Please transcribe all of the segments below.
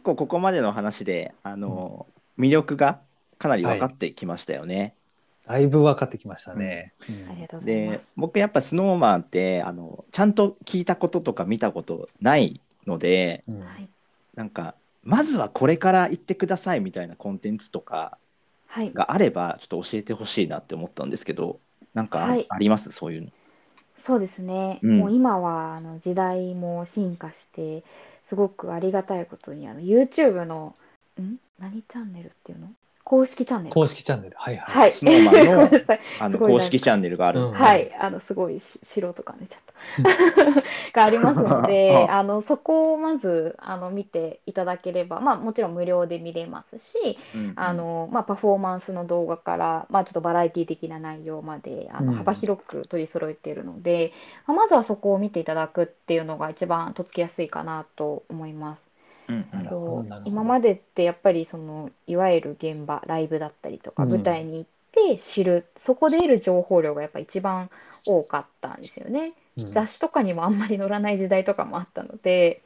結構ここまでの話であの、魅力がかなり分かってきましたよね。だいぶ分かってきましたね。ありがとうございまで僕やっぱ SnowMan ってあのちゃんと聞いたこととか見たことないのでうんす。はい。なんかまずはこれから言ってくださいみたいなコンテンツとかはい。があればちょっと教えてほしいなって思ったんですけどなんかあ,、はいります？そういうの。そうですね。うんもう今はあの時代も進化して、すごくありがたいことにあの YouTube のん？何チャンネルっていうの？公式チャンネル。公式チャンネル。はいはい。はい。SnowMan のごめんなさいあの公式チャンネルがあるうんはい、あのすごいし素人感出ちゃったがありますので、あのそこをまずあの見ていただければ、まあもちろん無料で見れますし、うんうんあのまあパフォーマンスの動画からまあちょっとバラエティ的な内容まであのうん幅広く取り揃えているので、まあまずはそこを見ていただくっていうのが一番とっつきやすいかなと思います。今までってやっぱりそのいわゆる現場ライブだったりとかうん。舞台に行って知る、そこで得る情報量がやっぱ一番多かったんですよね。うん。雑誌とかにもあんまり載らない時代とかもあったので、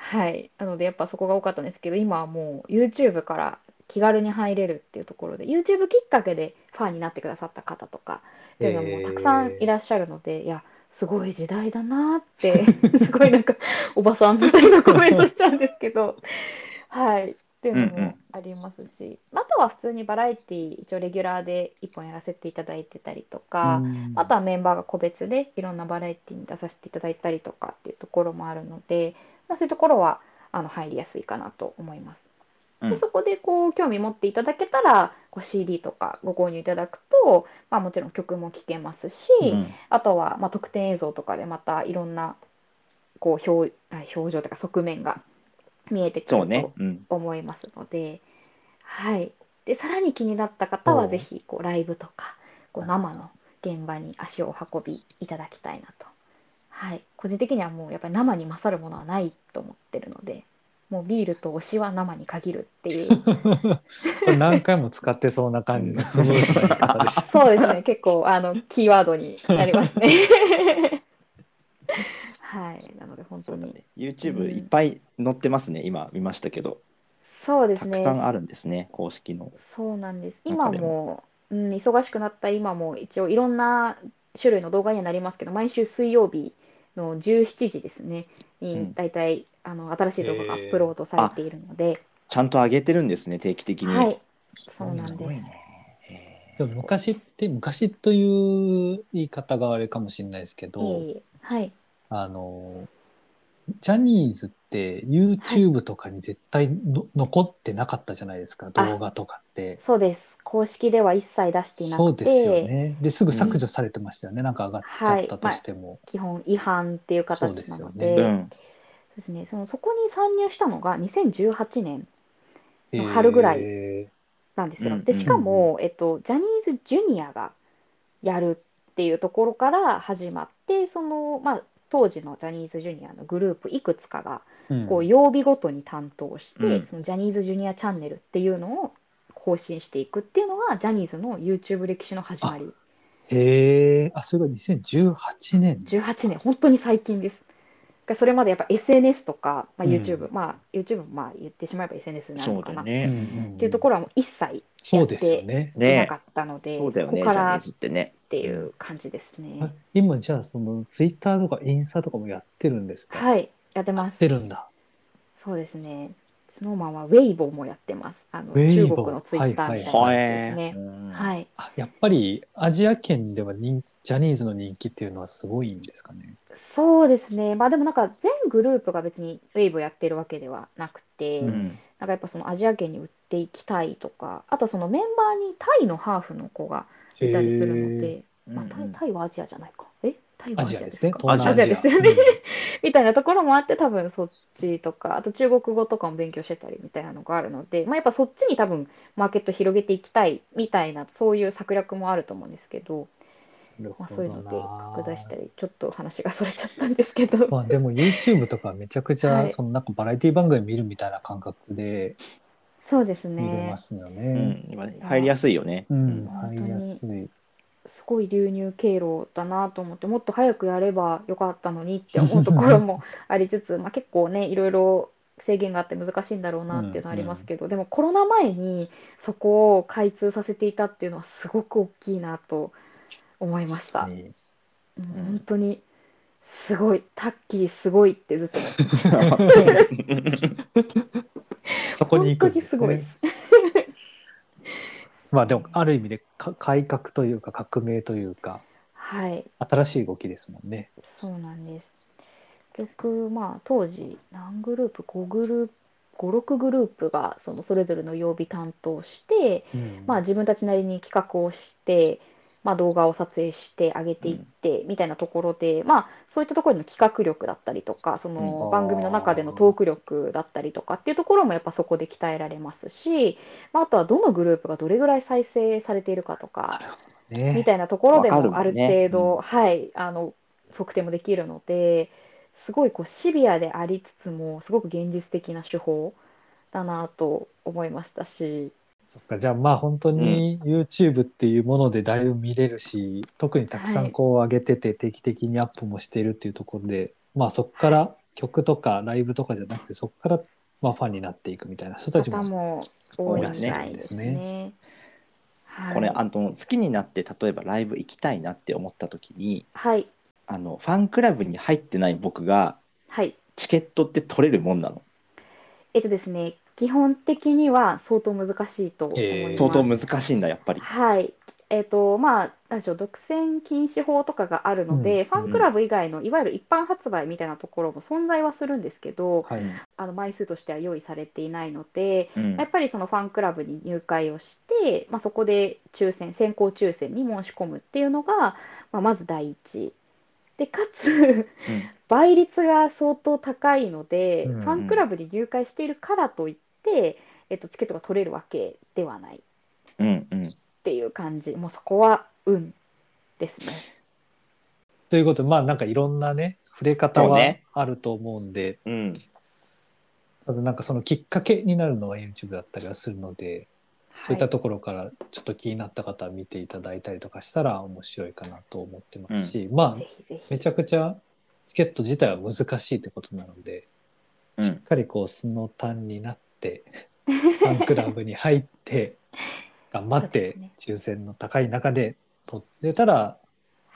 はい、なのでやっぱそこが多かったんですけど今はもう YouTube から気軽に入れるっていうところで YouTube きっかけでファンになってくださった方とかっていうのもたくさんいらっしゃるので、いやすごい時代だなってすごいなんかおばさんみたいなコメントしちゃうんですけど。はい。っていうのうんうんもありますし、あとは普通にバラエティ一応レギュラーで一本やらせていただいてたりとか、うん。あとはメンバーが個別でいろんなバラエティに出させていただいたりとかっていうところもあるので、まあ、そういうところはあの入りやすいかなと思います。うん。でそこでこう興味持っていただけたらこう CD とかご購入いただくと、まあ、もちろん曲も聴けますし、うんあとはまあ特典映像とかでまたいろんなこう表あ表情というか側面が見えてくると、思いますので、はい。で、さらに気になった方は、ぜひ、こう、ライブとか、こう、生の現場に足をお運びいただきたいなと。はい。個人的にはもう、やっぱり生に勝るものはないと思ってるので、もうビールと推しは生に限るっていう。これ何回も使ってそうな感じのスムーズな言い方でした。そうですね。結構、あの、キーワードになりますね。はい。なので、本当に。ね YouTube いっぱい載ってますね、今見ましたけどそうですね。たくさんあるんですね公式のそうなんです。今も、うん、忙しくなった今も一応いろんな種類の動画にはなりますけど、毎週水曜日の17時ですね、にうん大体あの新しい動画がアップロードされているので、ちゃんと上げてるんですね定期的に。はい、そうなんです。すごいねへでも昔って昔という言い方があれかもしれないですけど、はい、あのジャニーズって YouTube とかに絶対の、残ってなかったじゃないですか動画とかって。そうです。公式では一切出していなくそうですよて、ね。ですぐ削除されてましたよね、なんか上がっちゃったとしても。基本違反っていう形なので、そうですよえね。うんですね、そのそこに参入したのが2018年春ぐらいへなんですよ。うんで、しかも、えっと、ジャニーズジュニアがやるっていうところから始まって、その、まあ、当時のジャニーズジュニアのグループいくつかが、ーこう、曜日ごとに担当して、うんそのジャニーズジュニアチャンネルっていうのを更新していくっていうのが、ジャニーズの YouTube 歴史の始まり。へえ、あ、それが2018年。18年、本当に最近です。がそれまでやっぱ SNS とか、まあ、うん YouTube、まあ YouTube もまあ言ってしまえば SNS になるのかなね、うんていうところはもう一切そうですよね。ねなかったので、ねここからっていう感じですね。あ今じゃあそのツイッターとかインスタとかもやってるんですか？はい、やってますやっ。てるんだ。そうですね。スノーマンはウェイボーもやってます。あの中国のツイッターみたいなですね。いうんはい。あやっぱりアジア圏では人ジャニーズの人気っていうのはすごいんですかね？そうですね。まあでもなんか全グループが別にウェイボーやってるわけではなくて、うんなんかやっぱそのアジア圏に売っていきたいとか、あとそのメンバーにタイのハーフの子がいたりするのへで、まあタイタイはアジアじゃないか。え？タイはアアジアですね。アジアですよね。みたいなところもあって、多分そっちとか、あと中国語とかも勉強してたりみたいなのがあるので、まあ、やっぱそっちに多分マーケット広げていきたいみたいな、そういう策略もあると思うんですけど、まあ、そういうのでな。拡大したり、ちょっと話がそれちゃったんですけど、まあでも YouTube とかめちゃくちゃ、はい。そのなんかバラエティ番組見るみたいな感覚でそうです見れねま、すようね。ん今入りやすいよね、うん、入りやすい。すごい流入経路だなと思って、もっと早くやればよかったのにって思うところも ありつつ、まあ、結構ね、いろいろ制限があって難しいんだろうなっていうのはありますけど、でもコロナ前にそこを開通させていたっていうのはすごく大きいなと思いました。にうん本当にすごい、タッキーすごいってずっと思ってました。そこに行くんです本当にね。まあでもある意味でか改革というか革命というかはい、新しい動きですもんね。そうなんです。結局、まあ、当時、何グループ、5グループ、5、6グループがそのそれぞれの曜日担当して、うんまあ、自分たちなりに企画をして、まあ、動画を撮影して上げていってみたいなところで、まあ、そういったところの企画力だったりとかそのうん番組の中でのトーク力だったりとかっていうところもやっぱそこで鍛えられますし、まあ、あとはどのグループがどれぐらい再生されているかとかみね。たいなところでもある程度、うんはい、あの測定もできるのですごいこうシビアでありつつもすごく現実的な手法だなと思いましたし。そっか。じゃあまあ本当に YouTube っていうものでだいぶ見れるし、特にたくさんこう上げてて定期的にアップもしてるっていうところで、まあそこから曲とかライブとかじゃなくてそこからまあファンになっていくみたいな人たちも多いみそうたいですね。はい、これあの好きになって例えばライブ行きたいなって思った時にはい、あのファンクラブに入ってない僕がはい。チケットって取れるもんなの？えっとですね、基本的には相当難しいと思います。相当難しいんだやっぱり。はい。えっと、まあ、なんでしょう、独占禁止法とかがあるので、うんファンクラブ以外のいわゆる一般発売みたいなところも存在はするんですけど、はい。あの枚数としては用意されていないので、うんやっぱりそのファンクラブに入会をして、まあ、そこで抽選、先行抽選に申し込むっていうのが、まあ、まず第一。で、かつ、倍率が相当高いので、うんファンクラブに入会しているからといって、えっと、チケットが取れるわけではない。っうんうん。ていう感じ、もうそこは運ですね。ということでまあなんかいろんなね触れ方はそうね。あると思うんで、うん。ただなんかそのきっかけになるのは YouTube だったりはするので、そういったところからちょっと気になった方は見ていただいたりとかしたら面白いかなと思ってますし、まあぜひぜひ。めちゃくちゃチケット自体は難しいってことなので、うん。しっかりこうスノタンになってファンクラブに入って頑張って抽選の高い中で取れたら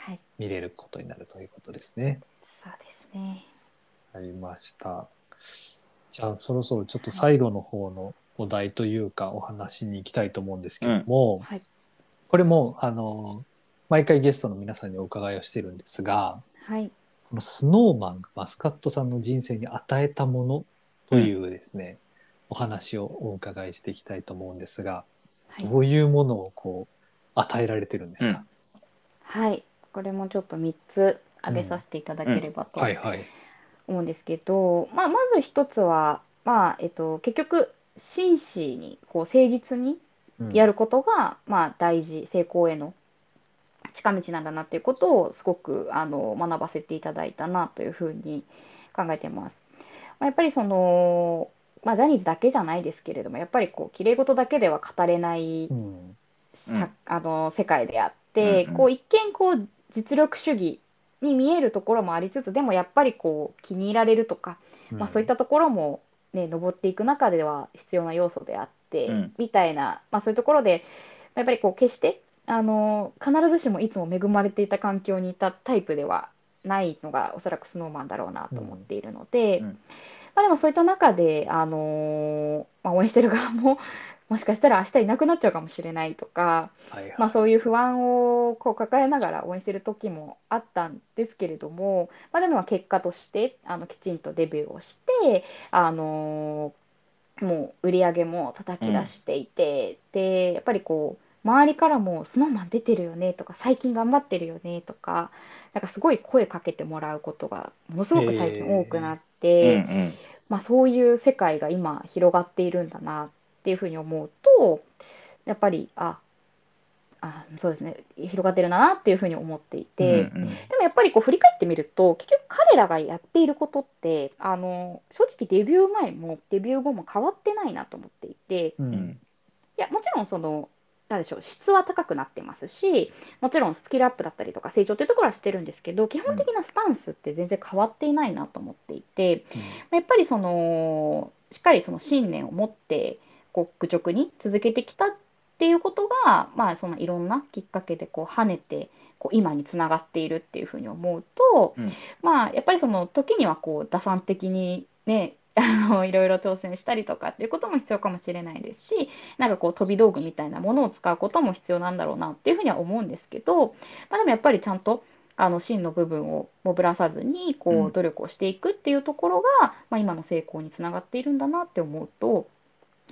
はい、見れることになるということですね。そうですね。ありました。じゃあそろそろちょっと最後の方のお題というかお話に行きたいと思うんですけども、はいこれもあの毎回ゲストの皆さんにお伺いをしてるんですがはい。このスノーマンがマスカットさんの人生に与えたものというですね、お話をお伺いしていきたいと思うんですが、はい。どういうものをこう与えられてるんですか、はい、これもちょっと3つ挙げさせていただければと。思うんですけど、まあ、まず一つは、まあえっと、結局真摯にこう誠実にうん。やることが、まあ、大事成功への近道なんだなっていうことをすごくあの学ばせていただいたなというふうに考えてます。まあ、やっぱりその、まあ、ジャニーズだけじゃないですけれどもやっぱりこう綺麗事だけでは語れないうん。さあの世界であって、うんうん。こう一見こう実力主義に見えるところもありつつでもやっぱりこう気に入られるとか、まあ、そういったところも、ね、登っていく中では必要な要素であって、うん。みたいな、まあ、そういうところでやっぱりこう決してあの必ずしもいつも恵まれていた環境にいたタイプではないのがおそらく SnowMan だろうなと思っているので、うんまあ、でもそういった中で、あのまあ、応援してる側も もしかしたら明日いなくなっちゃうかもしれないとか、はいはい。まあ、そういう不安をこう抱えながら応援してる時もあったんですけれども、まあ、でもまあ結果としてあのきちんとデビューをして、あのもう売り上げも叩き出していて、でやっぱりこう周りからも「スノーマン出てるよね」とか「最近頑張ってるよね」とかなんかすごい声かけてもらうことがものすごく最近多くなって。うんうんまあ、そういう世界が今広がっているんだなっていうふうに思うとやっぱりああそうですね。広がってるんだなっていうふうに思っていて、うんうん。でもやっぱりこう振り返ってみると結局彼らがやっていることってあの正直デビュー前もデビュー後も変わってないなと思っていてううんん。いやもちろんそのなんでしょう質は高くなってますしもちろんスキルアップだったりとか成長というところはしてるんですけど基本的なスタンスって全然変わっていないなと思っていて、やっぱりそのしっかりその信念を持ってこう愚直に続けてきたっていうことが、まあ、そのいろんなきっかけでこう跳ねてこう今につながっているっていうふうに思うと、うん。まあやっぱりその時にはこう打算的にね あのいろいろ挑戦したりとかっていうことも必要かもしれないですしなんかこう飛び道具みたいなものを使うことも必要なんだろうなっていうふうには思うんですけど、まあ、でもやっぱりちゃんとあの芯の部分をもぶらさずにこうん。う努力をしていくっていうところが、まあ、今の成功につながっているんだなって思うと、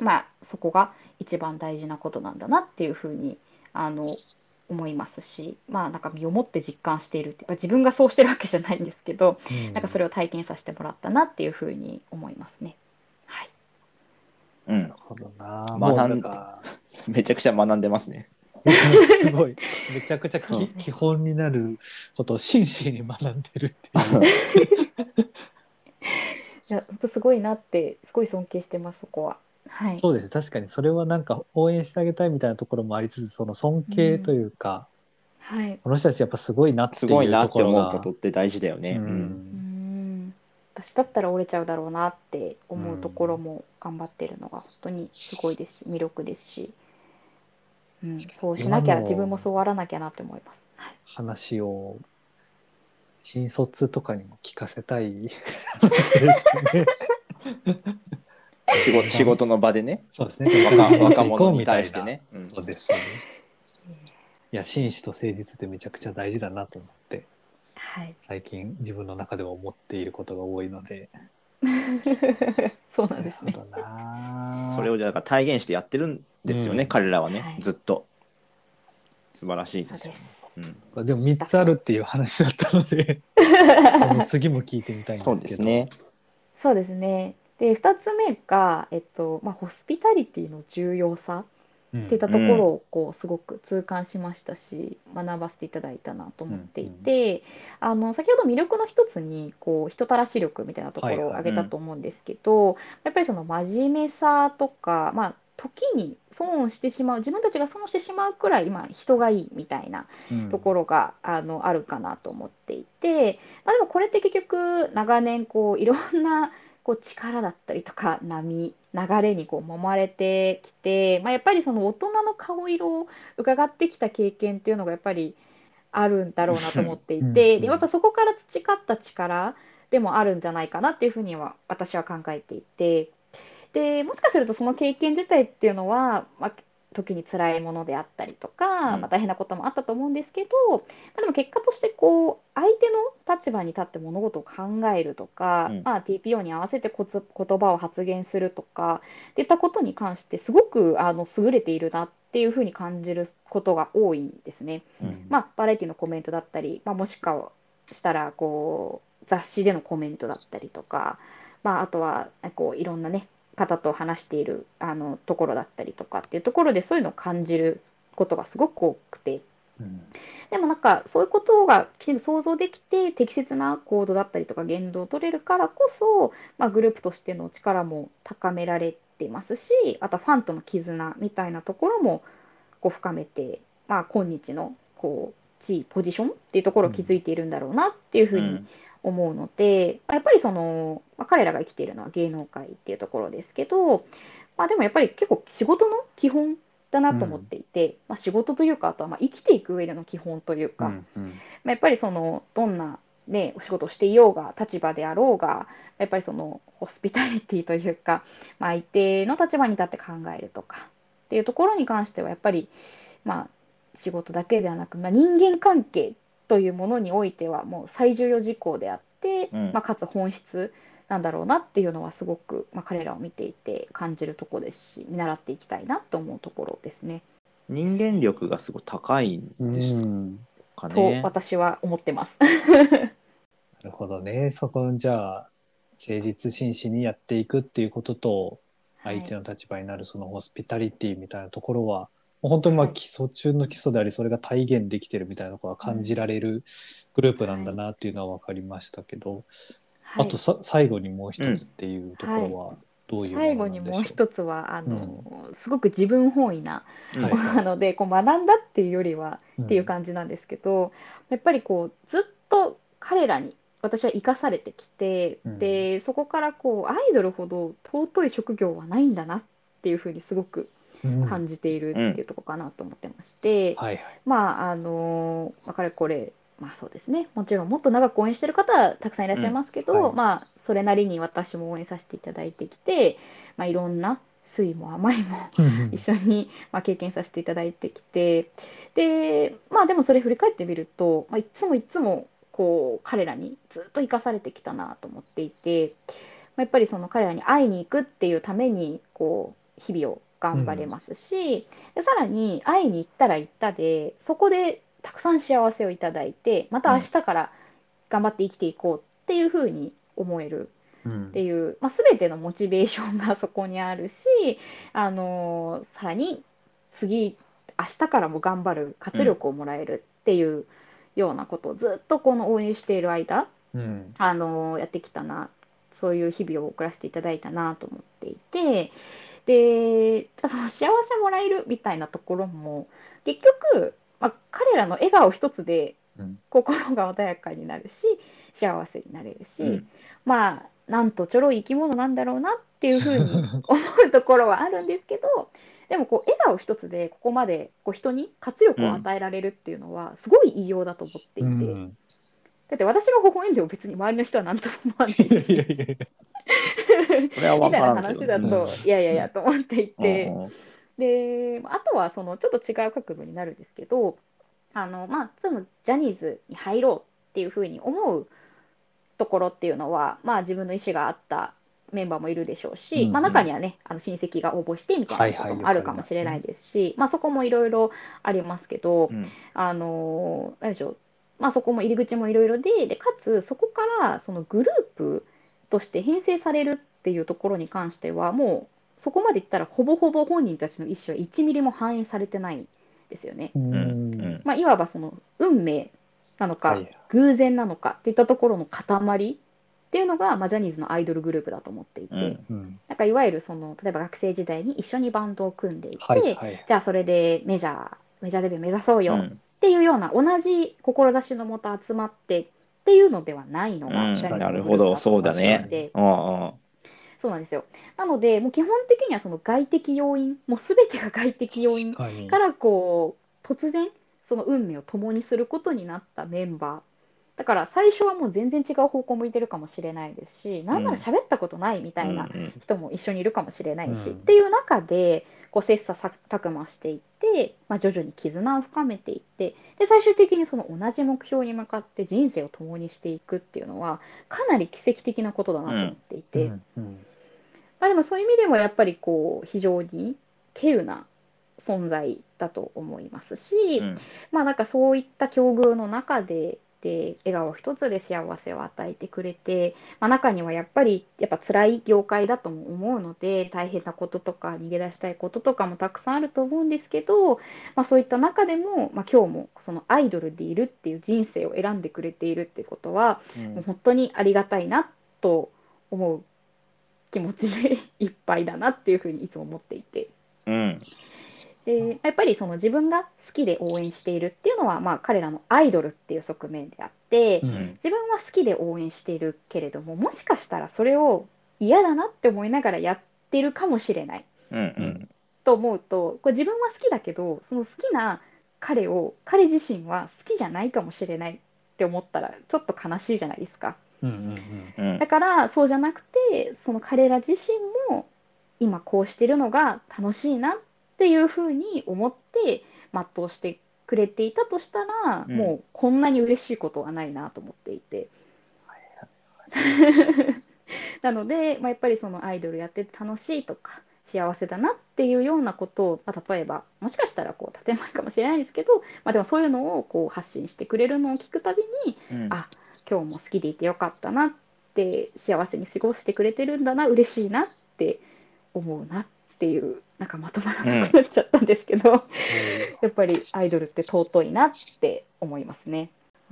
まあ、そこが一番大事なことなんだなっていうふうにあの思いますし、まあ、なんか身をもって実感しているって自分がそうしてるわけじゃないんですけど、うんなんかそれを体験させてもらったなっていうふうに思いますね。はい、うんなる。ほどな。学んもうなんかめちゃくちゃ学んでますね。すごい。めちゃくちゃき、うん基本になることを真摯に学んでるっていう。いや本当すごいなってすごい尊敬してますそこは。はい、そうです。確かに。それはなんか応援してあげたいみたいなところもありつつその尊敬というか、はい。この人たちやっぱすごいなってすいうごいなって思うところがことって大事だよね。ううん。うーん。私だったら折れちゃうだろうなって思うところも頑張ってるのが本当にすごいですし魅力ですし、うん、そうしなきゃ自分もそうあらなきゃなって思います。はい。話を新卒とかにも聞かせたい話ですよね。仕事仕事の場でね、そうですね。若若者に対してね。うんそうですよね。いや真摯と誠実ってめちゃくちゃ大事だなと思ってはい、最近自分の中では思っていることが多いので。そうなんですねなる。ほどなそれをじゃあだから体現してやってるんですよね、うん彼らはね、はいずっと。素晴らしいそうでですよす。うん、でも3つあるっていう話だったので その次も聞いてみたいんそうですけど。ですね。そうですね。で、2つ目が、えっとまあ、ホスピタリティの重要さうん。っていったところをこうすごく痛感しましたし、学ばせていただいたなと思っていて、あの先ほど魅力の一つにこう人たらし力みたいなところを挙げたと思うんですけど、やっぱりその真面目さとか、まあ、時に損をしてしまう自分たちが損してしまうくらい今人がいいみたいなうん。ところが、あのあるかなと思っていて、まあ、でもこれって結局長年こういろんなこう力だったりとか波流れにこう揉まれてきて、まあ、やっぱりその大人の顔色を伺ってきた経験っていうのがやっぱりあるんだろうなと思っていて、うんでやっぱそこから培った力でもあるんじゃないかなっていうふうには私は考えていてでもしかするとその経験自体っていうのは、まあ、時に辛いものであったりとか、うん。まあ、大変なこともあったと思うんですけど、まあ、でも結果としてこう相手の立場に立って物事を考えるとか、うん。まあ、TPO に合わせてこつ言葉を発言するとかっていったことに関してすごくあの優れているなっていうふうに感じることが多いんですね。うん。まあ、バラエティのコメントだったり、まあ、もしかしたらこう雑誌でのコメントだったりとか、まあ、あとはこういろんなね方と話しているあのところだったりとかっていうところでそういうのを感じることがすごく多くて。うんでもなんかそういうことがきちんと想像できて適切な行動だったりとか言動を取れるからこそ、まあ、グループとしての力も高められてますしあとはファンとの絆みたいなところもこう深めて、まあ、今日のこう地位ポジションっていうところを築いているんだろうなっていうふうにうん。思うので、まあやっぱりその、まあ、彼らが生きているのは芸能界っていうところですけど、まあ、でもやっぱり結構仕事の基本だなと思っていて、まあ、仕事というかあとはまあ生きていく上での基本というか、うんまあ、やっぱりそのどんな、ね、お仕事をしていようが立場であろうがやっぱりそのホスピタリティというか、まあ、相手の立場に立って考えるとかっていうところに関してはやっぱり、まあ、仕事だけではなく、まあ、人間関係というものにおいてはもう最重要事項であって、うんまあ、かつ本質なんだろうなっていうのはすごく、まあ、彼らを見ていて感じるところですし見習っていきたいなと思うところですね。人間力がすごい高いんうんですうんとかね。私は思ってます。なるほどね。そこじゃあ誠実真摯にやっていくっていうこととはい相手の立場になるそのホスピタリティみたいなところは、もう本当にまあはい基礎中の基礎でありそれが体現できてるみたいなところが感じられるグループなんだなっていうのは分かりましたけど、はい。あとさ最後にもう一つっていうところはどういうも最後にもう一つはあの、すごく自分本位なうん。はい。なのでこう学んだっていうよりはっていう感じなんですけど、やっぱりこうずっと彼らに私は生かされてきて、うん。でそこからこうアイドルほど尊い職業はないんだなっていうふうにすごくうん感じているっていうところかなと思ってまして、はいはい。まああのまあかれこれまあそうですね。もちろんもっと長く応援してる方はたくさんいらっしゃいますけど、うんはい。まあそれなりに私も応援させていただいてきて、まあ、いろんな酸いも甘いも一緒に、まあ、経験させていただいてきてでまあでもそれ振り返ってみると、まあ、いつもいつもこう彼らにずっと生かされてきたなと思っていて、まあ、やっぱりその彼らに会いに行くっていうためにこう日々を頑張れますし、でさらに会いに行ったら行ったでそこでたくさん幸せをいただいてまた明日から頑張って生きていこうっていうふうに思えるうんっていう、まあ、全てのモチベーションがそこにあるし、あのーさらに次明日からも頑張る活力をもらえるっていうようなことをずっとこの応援している間、うん。あのーやってきたなそういう日々を送らせていただいたなと思っていてでその幸せもらえるみたいなところも結局、まあ、彼らの笑顔一つでうん。心が穏やかになるし幸せになれるし、うん。まあなんとちょろい生き物なんだろうなっていうふうに 思うところはあるんですけどでもこう笑顔一つでここまでこう人に活力を与えられるっていうのはすごい偉業だと思っていて、うん。だって私が微笑んでも別に周りの人は何とも思わないそれは分みたいからけどなん話だと、うんいやいやいやと思っていて。うんであとはそのちょっと違う角度になるんですけどあの、まあ、そのジャニーズに入ろうっていうふうに思うところっていうのは、まあ、自分の意思があったメンバーもいるでしょうし、うんうん。まあ、中にはねあの親戚が応募してみたいなこともあるかもしれないですし、まあ、そこもいろいろありますけど、うん。あの何でしょう、まあ、そこも入り口もいろいろででかつそこからそのグループとして編成されるっていうところに関してはもうそこまでいったらほぼほぼ本人たちの意思は1ミリも反映されてないですよね。まあ、いわばその運命なのか、はい。偶然なのかっていったところの塊っていうのが、まあ、ジャニーズのアイドルグループだと思っていて、うんうん。なんかいわゆるその例えば学生時代に一緒にバンドを組んでいて、はい。はい。じゃあそれでメジャーメジャーデビュー目指そうよ、うん。っていうような同じ志のもと集まってっていうのではないのが、うん。なるほど。そうだね。そうなんですよ。なので、もう基本的にはその外的要因、もうすべてが外的要因確からこう突然その運命を共にすることになったメンバー。だから最初はもう全然違う方向向いてるかもしれないですし、なんなら喋ったことないみたいなうん。人も一緒にいるかもしれないし、うん。っていう中でこう切磋琢磨していって、まあ、徐々に絆を深めていってで最終的にその同じ目標に向かって人生を共にしていくっていうのはかなり奇跡的なことだなと思っていて、うん。うん。まあ、でもそういう意味でもやっぱりこう非常に稀有な存在だと思いますし、うん。まあなんかそういった境遇の中でで笑顔一つで幸せを与えてくれて、まあ、中にはやっぱりやっぱ辛い業界だとも思うので大変なこととか逃げ出したいこととかもたくさんあると思うんですけど、まあ、そういった中でも、まあ、今日もそのアイドルでいるっていう人生を選んでくれているっていうことはもう本当にありがたいなと思う気持ちで いっぱいだなっていうふうにいつも思っていて。うんでやっぱりその自分が好きで応援しているっていうのは、まあ、彼らのアイドルっていう側面であって、うん。自分は好きで応援しているけれどももしかしたらそれを嫌だなって思いながらやってるかもしれないうんうん。と思うとこれ自分は好きだけどその好きな彼を彼自身は好きじゃないかもしれないって思ったらちょっと悲しいじゃないですか。うんうんうんだからそうじゃなくてその彼ら自身も今こうしてるのが楽しいなっていうふうに思って全うしてくれていたとしたら、うん。もうこんなに嬉しいことはないなと思っていて。なので、まあ、やっぱりそのアイドルやってて楽しいとか幸せだなっていうようなことを、まあ、例えばもしかしたらこう建前かもしれないですけど、まあ、でもそういうのをこう発信してくれるのを聞くたびにうん。あ今日も好きでいてよかったなって幸せに過ごしてくれてるんだな嬉しいなって思うなっていうなんかまとまらなくなっちゃったんですけど、うん。やっぱりアイドルって尊いなって思いますね。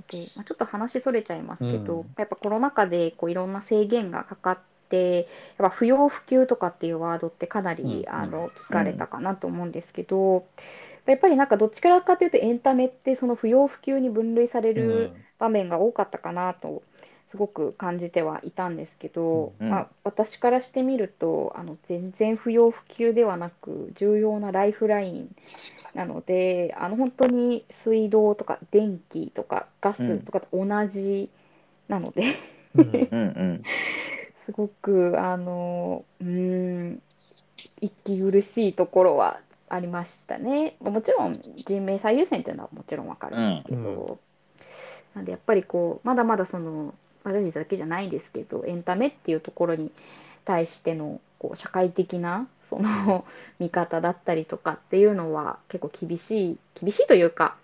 でまあ、ちょっと話それちゃいますけど、うん。やっぱコロナ禍でこういろんな制限がかかって、やっぱ不要不急とかっていうワードってかなり、うん。あの聞かれたかなと思うんですけど、やっぱりなんかどっちからかというとエンタメってその不要不急に分類される場面が多かったかなとすごく感じてはいたんですけど、うんまあ、私からしてみるとあの全然不要不急ではなく重要なライフラインなのであの本当に水道とか電気とかガスとかと同じなので、に。うんうんうん すごくあのうーん息苦しいところはありましたね。もちろん人命最優先っていうのはもちろんわかるんですけど、うんなんでやっぱりこうまだまだその私だけじゃないですけどエンタメっていうところに対してのこう社会的なその 見方だったりとかっていうのは結構厳しい厳しいというか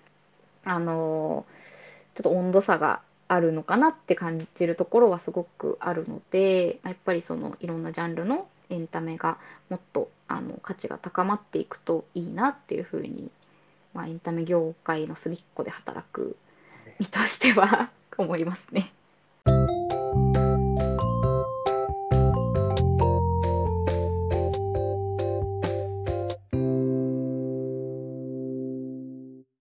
あのちょっと温度差があるのかなって感じるところはすごくあるのでやっぱりそのいろんなジャンルのエンタメがもっとあの価値が高まっていくといいなっていうふうに、まあ、エンタメ業界の隅っこで働く身としては 思いますね。